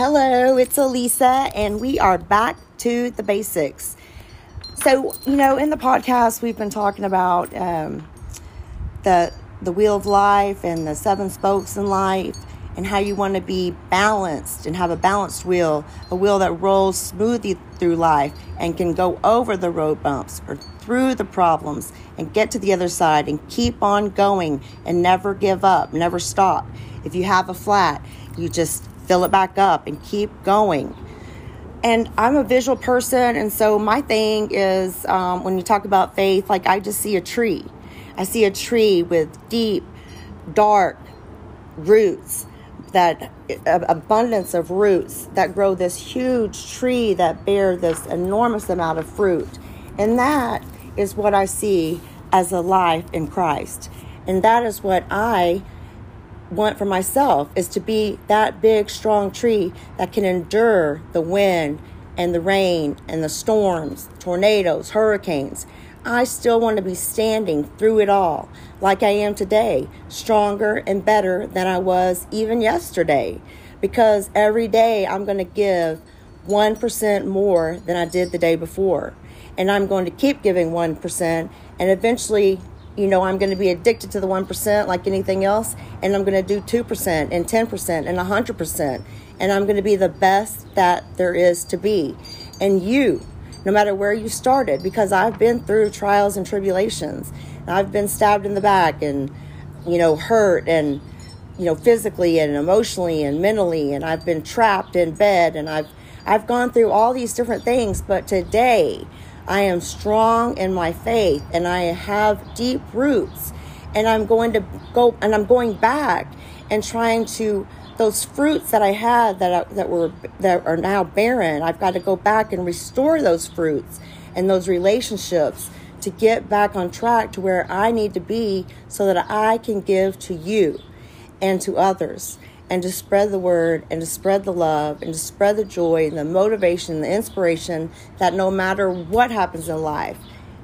Hello, it's Elisa, and we are back to the basics. So, you know, in the podcast, we've been talking about um, the the wheel of life and the seven spokes in life, and how you want to be balanced and have a balanced wheel, a wheel that rolls smoothly through life and can go over the road bumps or through the problems and get to the other side and keep on going and never give up, never stop. If you have a flat, you just fill it back up and keep going. And I'm a visual person, and so my thing is um, when you talk about faith, like I just see a tree. I see a tree with deep, dark roots, that abundance of roots that grow this huge tree that bear this enormous amount of fruit. And that is what I see as a life in Christ. And that is what I want for myself is to be that big, strong tree that can endure the wind and the rain and the storms, tornadoes, hurricanes. I still want to be standing through it all like I am today, stronger and better than I was even yesterday. Because every day I'm going to give 1% more than I did the day before. And I'm going to keep giving 1%. And eventually, you know, I'm going to be addicted to the 1% like anything else, and I'm going to do 2% and 10% and 100%. And I'm going to be the best that there is to be. And you, no matter where you started, because I've been through trials and tribulations. I've been stabbed in the back and, you know, hurt and, you know, physically and emotionally and mentally, and I've been trapped in bed and I've I've gone through all these different things, but today I am strong in my faith and I have deep roots and I'm going to go and I'm going back and trying to those fruits that I had that that were that are now barren. I've got to go back and restore those fruits and those relationships to get back on track to where I need to be so that I can give to you and to others and to spread the word and to spread the love and to spread the joy and the motivation and the inspiration that no matter what happens in life,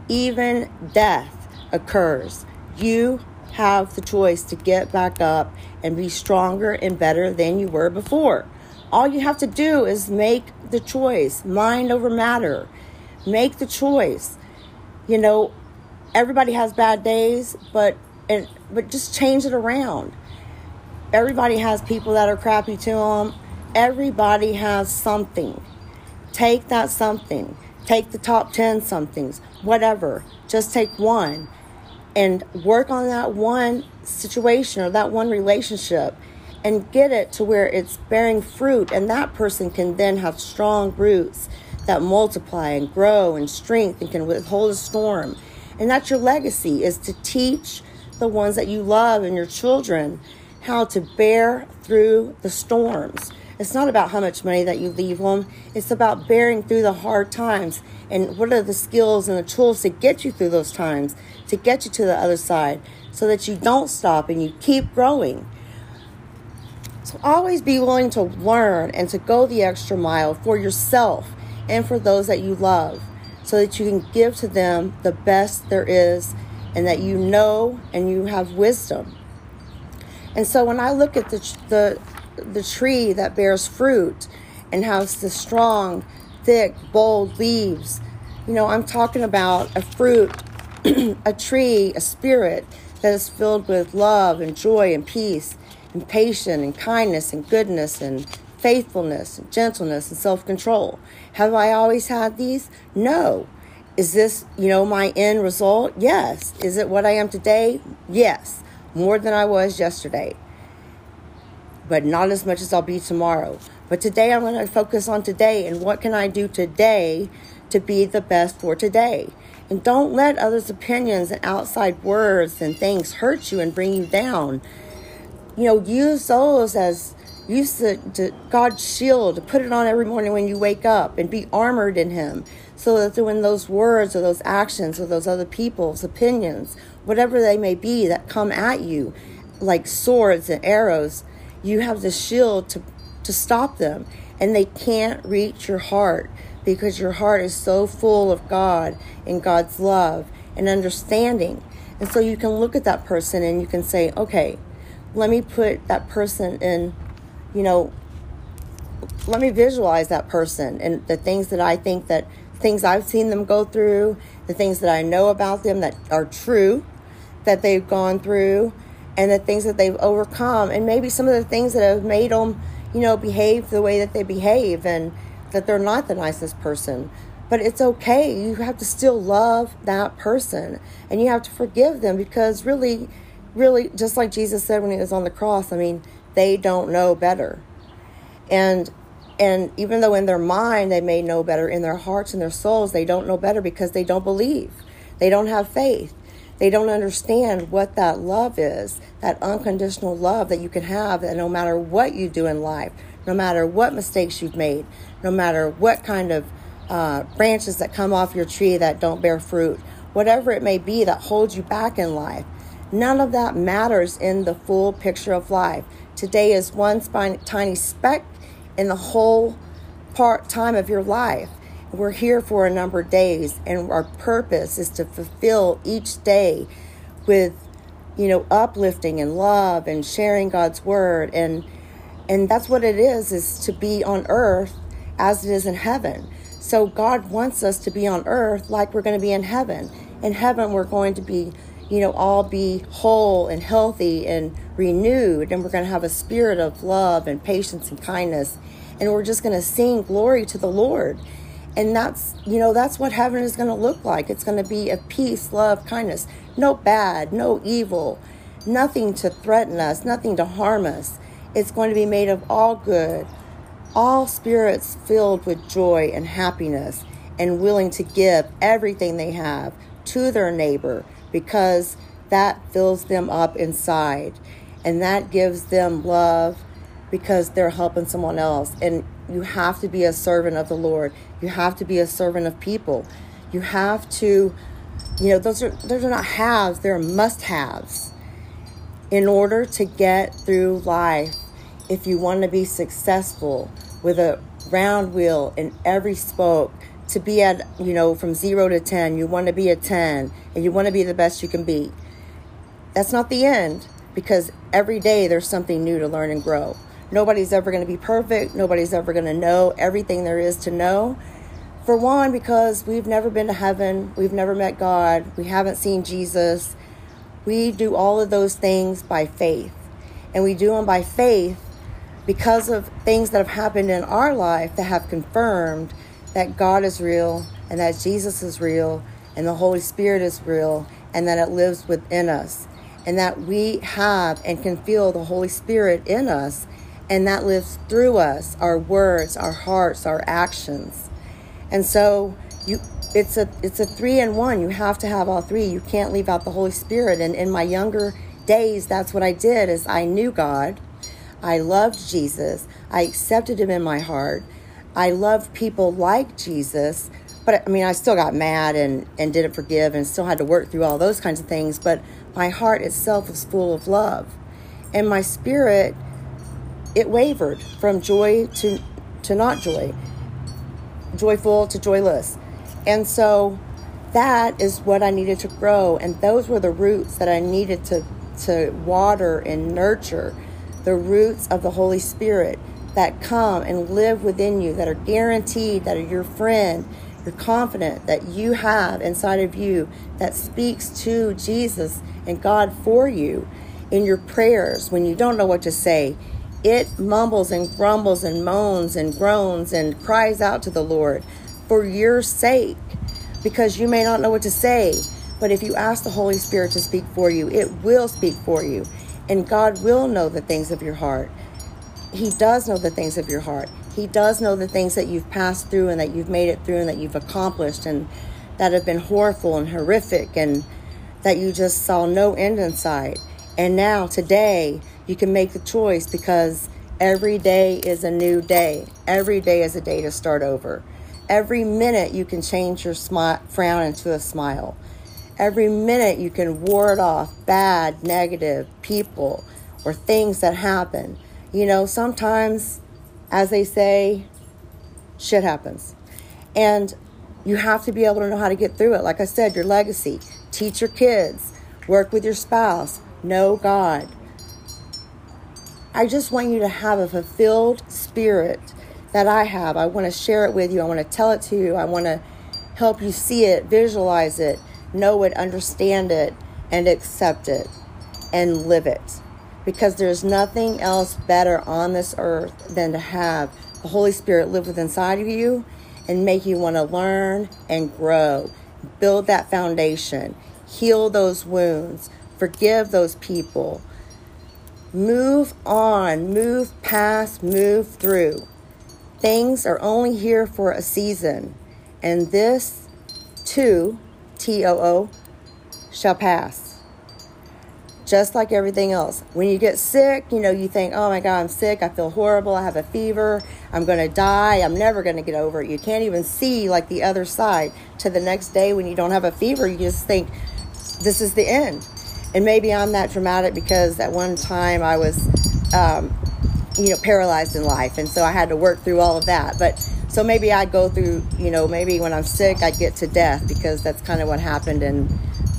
even death occurs, you have the choice to get back up and be stronger and better than you were before. All you have to do is make the choice, mind over matter. Make the choice. You know, everybody has bad days, but and but just change it around Everybody has people that are crappy to them. Everybody has something. Take that something. Take the top 10 somethings, whatever. Just take one and work on that one situation or that one relationship and get it to where it's bearing fruit. And that person can then have strong roots that multiply and grow and strength and can withhold a storm. And that's your legacy is to teach the ones that you love and your children how to bear through the storms. It's not about how much money that you leave them. It's about bearing through the hard times and what are the skills and the tools to get you through those times, to get you to the other side, so that you don't stop and you keep growing. So always be willing to learn and to go the extra mile for yourself and for those that you love, so that you can give to them the best there is and that you know and you have wisdom. And so when I look at the the the tree that bears fruit and has the strong, thick, bold leaves, you know, I'm talking about a fruit, a tree, a spirit that is filled with love and joy and peace and patience and kindness and goodness and faithfulness and gentleness and self-control. Have I always had these? No. Is this, you know, my end result? Yes. Is it what I am today? Yes more than I was yesterday, but not as much as I'll be tomorrow. But today I'm going to focus on today and what can I do today to be the best for today. And don't let others' opinions and outside words and things hurt you and bring you down. You know, use those as use the, the God's shield to put it on every morning when you wake up and be armored in Him so that when those words or those actions or those other people's opinions, whatever they may be that come at you, like swords and arrows, you have the shield to, to stop them. And they can't reach your heart because your heart is so full of God and God's love and understanding. And so you can look at that person and you can say, okay, let me put that person in, you know, let me visualize that person and the things that I think that things I've seen them go through, the things that I know about them that are true, that they've gone through, and the things that they've overcome, and maybe some of the things that have made them, you know, behave the way that they behave, and that they're not the nicest person. But it's okay. You have to still love that person, and you have to forgive them because really, really, just like Jesus said when he was on the cross, I mean, they don't know better. And and even though in their mind they may know better, in their hearts and their souls they don't know better because they don't believe. They don't have faith. They don't understand what that love is, that unconditional love that you can have that no matter what you do in life, no matter what mistakes you've made, no matter what kind of uh, branches that come off your tree that don't bear fruit, whatever it may be that holds you back in life, none of that matters in the full picture of life. Today is one tiny speck in the whole part time of your life. We're here for a number of days, and our purpose is to fulfill each day with, you know, uplifting and love and sharing God's word, and and that's what it is: is to be on earth as it is in heaven. So God wants us to be on earth like we're going to be in heaven. In heaven, we're going to be, you know, all be whole and healthy and renewed, and we're going to have a spirit of love and patience and kindness, and we're just going to sing glory to the Lord. And that's, you know, that's what heaven is going to look like. It's going to be a peace, love, kindness, no bad, no evil, nothing to threaten us, nothing to harm us. It's going to be made of all good, all spirits filled with joy and happiness, and willing to give everything they have to their neighbor because that fills them up inside and that gives them love because they're helping someone else. And you have to be a servant of the Lord. You have to be a servant of people. You have to, you know, those are those are not haves, they're must haves. In order to get through life, if you want to be successful with a round wheel in every spoke, to be at, you know, from zero to 10, you want to be a 10 and you want to be the best you can be. That's not the end because every day there's something new to learn and grow. Nobody's ever going to be perfect. Nobody's ever going to know everything there is to know. For one, because we've never been to heaven, we've never met God, we haven't seen Jesus. We do all of those things by faith. And we do them by faith because of things that have happened in our life that have confirmed that God is real and that Jesus is real and the Holy Spirit is real and that it lives within us and that we have and can feel the Holy Spirit in us and that lives through us our words our hearts our actions. And so you it's a it's a three in one. You have to have all three. You can't leave out the holy spirit. And in my younger days that's what i did is i knew god. I loved jesus. I accepted him in my heart. I loved people like jesus but i mean i still got mad and and didn't forgive and still had to work through all those kinds of things. But my heart itself was full of love and my spirit it wavered from joy to to not joy joyful to joyless. And so that is what i needed to grow and those were the roots that i needed to to water and nurture the roots of the holy spirit that come and live within you that are guaranteed that are your friend you're confident that you have inside of you that speaks to jesus and god for you in your prayers when you don't know what to say it mumbles and grumbles and moans and groans and cries out to the Lord for your sake because you may not know what to say. But if you ask the Holy Spirit to speak for you, it will speak for you. And God will know the things of your heart. He does know the things of your heart. He does know the things that you've passed through and that you've made it through and that you've accomplished and that have been horrible and horrific and that you just saw no end in sight. And now, today, you can make the choice because every day is a new day. Every day is a day to start over. Every minute you can change your smile, frown into a smile. Every minute you can ward off bad, negative people or things that happen. You know, sometimes, as they say, shit happens. And you have to be able to know how to get through it. Like I said, your legacy. Teach your kids. Work with your spouse. Know God. I just want you to have a fulfilled spirit that I have. I want to share it with you. I want to tell it to you. I want to help you see it, visualize it, know it, understand it, and accept it and live it. Because there's nothing else better on this earth than to have the Holy Spirit live within inside of you and make you want to learn and grow. Build that foundation, heal those wounds, forgive those people. Move on, move past, move through. Things are only here for a season, and this too, T O O, shall pass. Just like everything else. When you get sick, you know, you think, oh my God, I'm sick. I feel horrible. I have a fever. I'm going to die. I'm never going to get over it. You can't even see like the other side. To the next day when you don't have a fever, you just think, this is the end. And maybe I'm that dramatic because at one time I was um, you know, paralyzed in life. And so I had to work through all of that. But so maybe I'd go through, you know, maybe when I'm sick, I'd get to death because that's kind of what happened in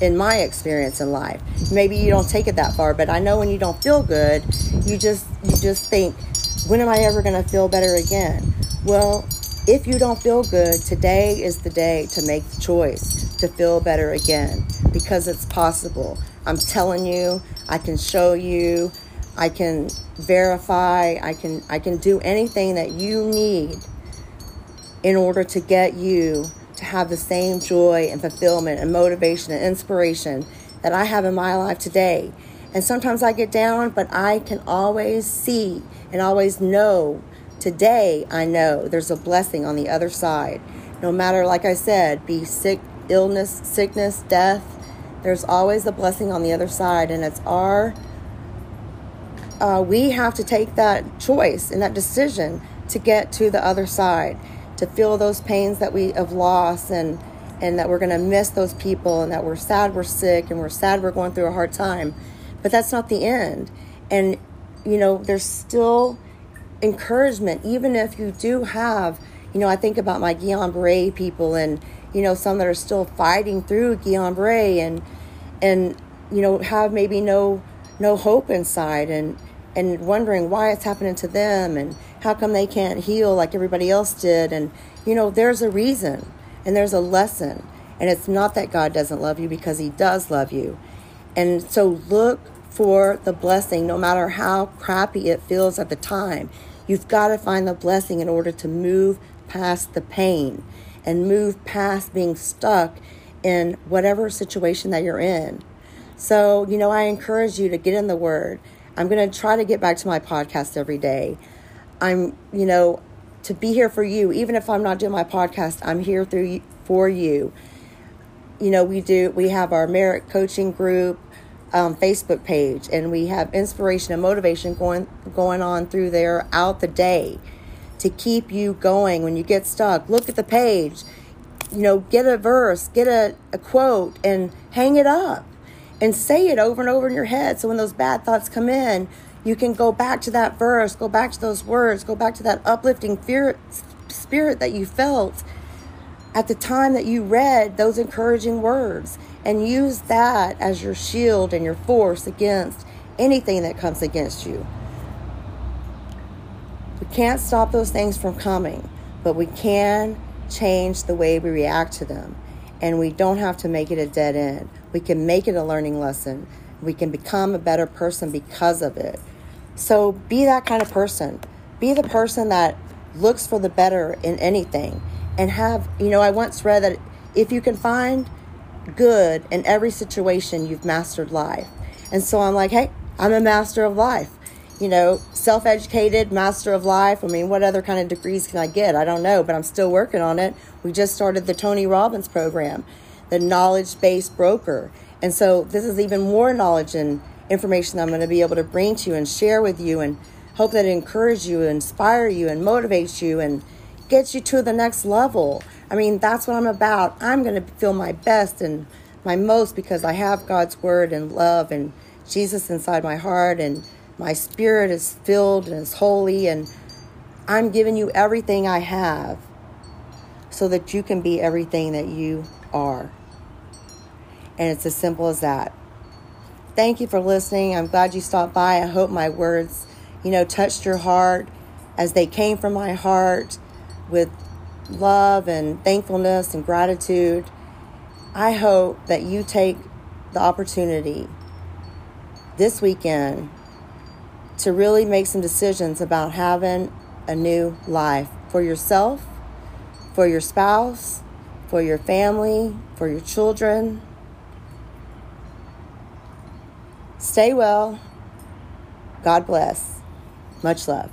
in my experience in life. Maybe you don't take it that far, but I know when you don't feel good, you just you just think, when am I ever going to feel better again? Well, if you don't feel good, today is the day to make the choice to feel better again because it's possible. I'm telling you, I can show you, I can verify, I can I can do anything that you need in order to get you to have the same joy and fulfillment and motivation and inspiration that I have in my life today. And sometimes I get down, but I can always see and always know today I know there's a blessing on the other side. No matter, like I said, be sick, illness, sickness, death, there's always a blessing on the other side. And it's our uh, we have to take that choice and that decision to get to the other side, to feel those pains that we have lost and and that we're going to miss those people and that we're sad we're sick and we're sad we're going through a hard time. But that's not the end. And you know, there's still encouragement even if you do have, you know, I think about my Guillain-Barré people and you know, some that are still fighting through Guillain-Barré and and you know, have maybe no no hope inside and and wondering why it's happening to them and how come they can't heal like everybody else did? And you know there's a reason and there's a lesson. And it's not that God doesn't love you because he does love you. And so look for the blessing no matter how crappy it feels at the time. You've got to find the blessing in order to move past the pain and move past being stuck in whatever situation that you're in. So, you know, I encourage you to get in the Word. I'm going to try to get back to my podcast every day. I'm, you know, to be here for you. Even if I'm not doing my podcast, I'm here through for you. You know, we do. We have our merit coaching group um, Facebook page, and we have inspiration and motivation going going on through there out the day to keep you going when you get stuck. Look at the page. You know, get a verse, get a, a quote, and hang it up and say it over and over in your head. So when those bad thoughts come in, you can go back to that verse, go back to those words, go back to that uplifting fear, spirit that you felt at the time that you read those encouraging words and use that as your shield and your force against anything that comes against you. We can't stop those things from coming, but we can change the way we react to them. And we don't have to make it a dead end. We can make it a learning lesson. We can become a better person because of it. So be that kind of person. Be the person that looks for the better in anything. And have, you know, I once read that if you can find good in every situation, you've mastered life. And so I'm like, hey, I'm a master of life. You know, self educated, master of life. I mean, what other kind of degrees can I get? I don't know, but I'm still working on it. We just started the Tony Robbins program the knowledge based broker. And so this is even more knowledge and information that I'm going to be able to bring to you and share with you and hope that it encourages you, inspire you, and motivates you and gets you to the next level. I mean, that's what I'm about. I'm going to feel my best and my most because I have God's word and love and Jesus inside my heart and my spirit is filled and is holy and I'm giving you everything I have so that you can be everything that you are. And it's as simple as that. Thank you for listening. I'm glad you stopped by. I hope my words, you know, touched your heart, as they came from my heart with love and thankfulness and gratitude. I hope that you take the opportunity this weekend to really make some decisions about having a new life for yourself, for your spouse, for your family, for your children. Stay well. God bless. Much love.